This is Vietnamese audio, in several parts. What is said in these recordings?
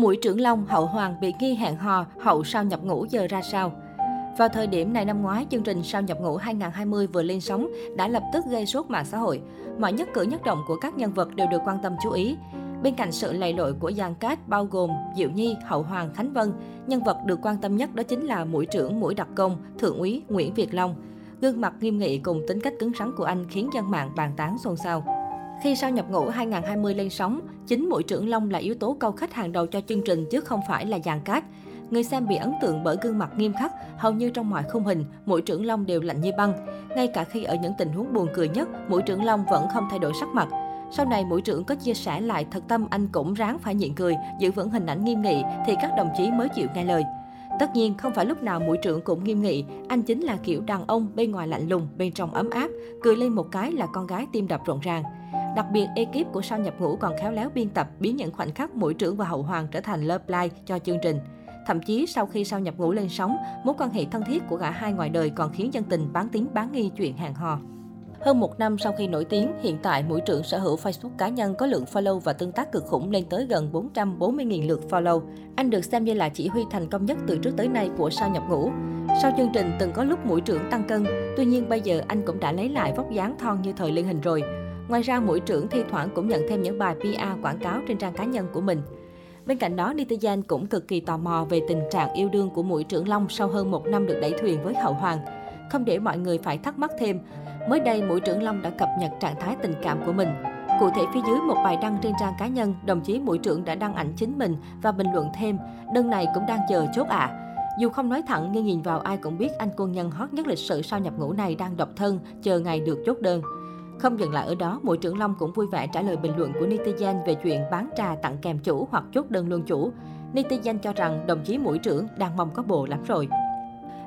Mũi trưởng Long, Hậu Hoàng bị nghi hẹn hò, hậu sao nhập ngũ giờ ra sao? Vào thời điểm này năm ngoái, chương trình Sao nhập ngũ 2020 vừa lên sóng đã lập tức gây sốt mạng xã hội. Mọi nhất cử nhất động của các nhân vật đều được quan tâm chú ý. Bên cạnh sự lầy lội của Giang Cát bao gồm Diệu Nhi, Hậu Hoàng, Khánh Vân, nhân vật được quan tâm nhất đó chính là mũi trưởng mũi đặc công, Thượng úy Nguyễn Việt Long. Gương mặt nghiêm nghị cùng tính cách cứng rắn của anh khiến dân mạng bàn tán xôn xao. Khi sao nhập ngũ 2020 lên sóng, chính mũi trưởng Long là yếu tố câu khách hàng đầu cho chương trình chứ không phải là dàn Cát. Người xem bị ấn tượng bởi gương mặt nghiêm khắc, hầu như trong mọi khung hình, mũi trưởng Long đều lạnh như băng. Ngay cả khi ở những tình huống buồn cười nhất, mũi trưởng Long vẫn không thay đổi sắc mặt. Sau này, mũi trưởng có chia sẻ lại thật tâm anh cũng ráng phải nhịn cười, giữ vững hình ảnh nghiêm nghị thì các đồng chí mới chịu nghe lời. Tất nhiên, không phải lúc nào mũi trưởng cũng nghiêm nghị, anh chính là kiểu đàn ông bên ngoài lạnh lùng, bên trong ấm áp, cười lên một cái là con gái tim đập rộn ràng. Đặc biệt, ekip của sao nhập ngũ còn khéo léo biên tập biến những khoảnh khắc mũi trưởng và hậu hoàng trở thành love life cho chương trình. Thậm chí sau khi sao nhập ngũ lên sóng, mối quan hệ thân thiết của cả hai ngoài đời còn khiến dân tình bán tín bán nghi chuyện hàng hò. Hơn một năm sau khi nổi tiếng, hiện tại mũi trưởng sở hữu Facebook cá nhân có lượng follow và tương tác cực khủng lên tới gần 440.000 lượt follow. Anh được xem như là chỉ huy thành công nhất từ trước tới nay của sao nhập ngũ. Sau chương trình từng có lúc mũi trưởng tăng cân, tuy nhiên bây giờ anh cũng đã lấy lại vóc dáng thon như thời liên hình rồi. Ngoài ra, mũi trưởng thi thoảng cũng nhận thêm những bài PR quảng cáo trên trang cá nhân của mình. Bên cạnh đó, netizen cũng cực kỳ tò mò về tình trạng yêu đương của mũi trưởng Long sau hơn một năm được đẩy thuyền với Hậu Hoàng. Không để mọi người phải thắc mắc thêm, mới đây mũi trưởng Long đã cập nhật trạng thái tình cảm của mình. Cụ thể phía dưới một bài đăng trên trang cá nhân, đồng chí mũi trưởng đã đăng ảnh chính mình và bình luận thêm, đơn này cũng đang chờ chốt ạ. À. Dù không nói thẳng nhưng nhìn vào ai cũng biết anh quân nhân hot nhất lịch sử sau nhập ngũ này đang độc thân, chờ ngày được chốt đơn. Không dừng lại ở đó, mũi trưởng Long cũng vui vẻ trả lời bình luận của netizen về chuyện bán trà tặng kèm chủ hoặc chốt đơn lương chủ. Netizen cho rằng đồng chí mũi trưởng đang mong có bồ lắm rồi.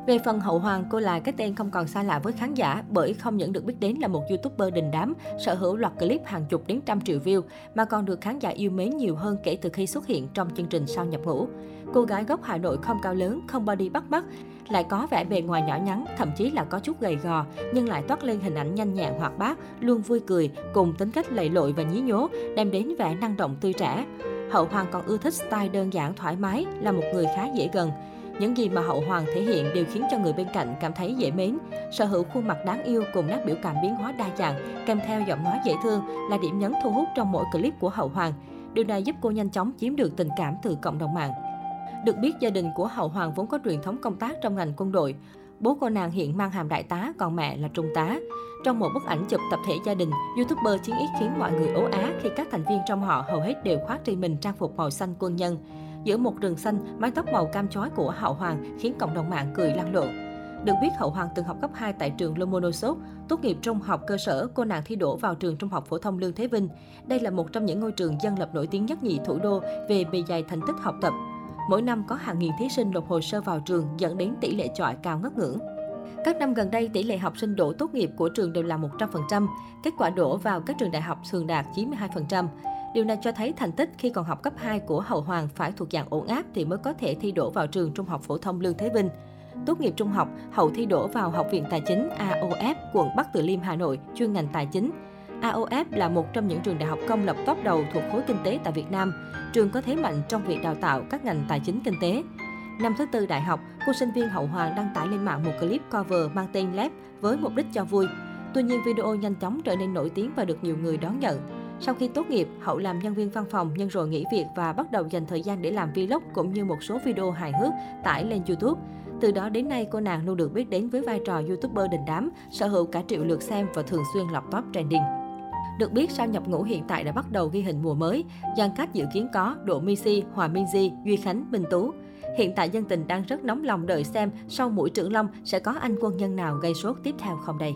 Về phần Hậu Hoàng, cô là cái tên không còn xa lạ với khán giả bởi không những được biết đến là một YouTuber đình đám, sở hữu loạt clip hàng chục đến trăm triệu view, mà còn được khán giả yêu mến nhiều hơn kể từ khi xuất hiện trong chương trình sau nhập ngũ. Cô gái gốc Hà Nội không cao lớn, không body bắt mắt, lại có vẻ bề ngoài nhỏ nhắn, thậm chí là có chút gầy gò, nhưng lại toát lên hình ảnh nhanh nhẹn hoạt bát, luôn vui cười, cùng tính cách lầy lội và nhí nhố, đem đến vẻ năng động tươi trẻ. Hậu Hoàng còn ưa thích style đơn giản thoải mái, là một người khá dễ gần. Những gì mà Hậu Hoàng thể hiện đều khiến cho người bên cạnh cảm thấy dễ mến. Sở hữu khuôn mặt đáng yêu cùng nét biểu cảm biến hóa đa dạng, kèm theo giọng nói dễ thương là điểm nhấn thu hút trong mỗi clip của Hậu Hoàng. Điều này giúp cô nhanh chóng chiếm được tình cảm từ cộng đồng mạng. Được biết, gia đình của Hậu Hoàng vốn có truyền thống công tác trong ngành quân đội. Bố cô nàng hiện mang hàm đại tá, còn mẹ là trung tá. Trong một bức ảnh chụp tập thể gia đình, YouTuber Chiến Ít khiến mọi người ố á khi các thành viên trong họ hầu hết đều khoác trên mình trang phục màu xanh quân nhân. Giữa một rừng xanh, mái tóc màu cam chói của Hậu Hoàng khiến cộng đồng mạng cười lăn lộn. Được biết, Hậu Hoàng từng học cấp 2 tại trường Lomonosov, tốt nghiệp trung học cơ sở, cô nàng thi đỗ vào trường trung học phổ thông Lương Thế Vinh. Đây là một trong những ngôi trường dân lập nổi tiếng nhất nhì thủ đô về bề dày thành tích học tập. Mỗi năm có hàng nghìn thí sinh nộp hồ sơ vào trường dẫn đến tỷ lệ chọi cao ngất ngưỡng. Các năm gần đây, tỷ lệ học sinh đỗ tốt nghiệp của trường đều là 100%, kết quả đỗ vào các trường đại học thường đạt 92%. Điều này cho thấy thành tích khi còn học cấp 2 của Hậu Hoàng phải thuộc dạng ổn áp thì mới có thể thi đỗ vào trường Trung học phổ thông Lương Thế Vinh. Tốt nghiệp trung học, Hậu thi đỗ vào Học viện Tài chính AOF, quận Bắc Từ Liêm, Hà Nội, chuyên ngành tài chính. AOF là một trong những trường đại học công lập top đầu thuộc khối kinh tế tại Việt Nam. Trường có thế mạnh trong việc đào tạo các ngành tài chính kinh tế. Năm thứ tư đại học, cô sinh viên Hậu Hoàng đăng tải lên mạng một clip cover mang tên Lab với mục đích cho vui. Tuy nhiên, video nhanh chóng trở nên nổi tiếng và được nhiều người đón nhận. Sau khi tốt nghiệp, Hậu làm nhân viên văn phòng nhưng rồi nghỉ việc và bắt đầu dành thời gian để làm vlog cũng như một số video hài hước tải lên YouTube. Từ đó đến nay, cô nàng luôn được biết đến với vai trò YouTuber đình đám, sở hữu cả triệu lượt xem và thường xuyên lọt top trending. Được biết, sao nhập ngũ hiện tại đã bắt đầu ghi hình mùa mới. Giang cách dự kiến có Độ Misi, Hòa Minzy, Duy Khánh, Minh Tú. Hiện tại dân tình đang rất nóng lòng đợi xem sau mũi trưởng Long sẽ có anh quân nhân nào gây sốt tiếp theo không đây.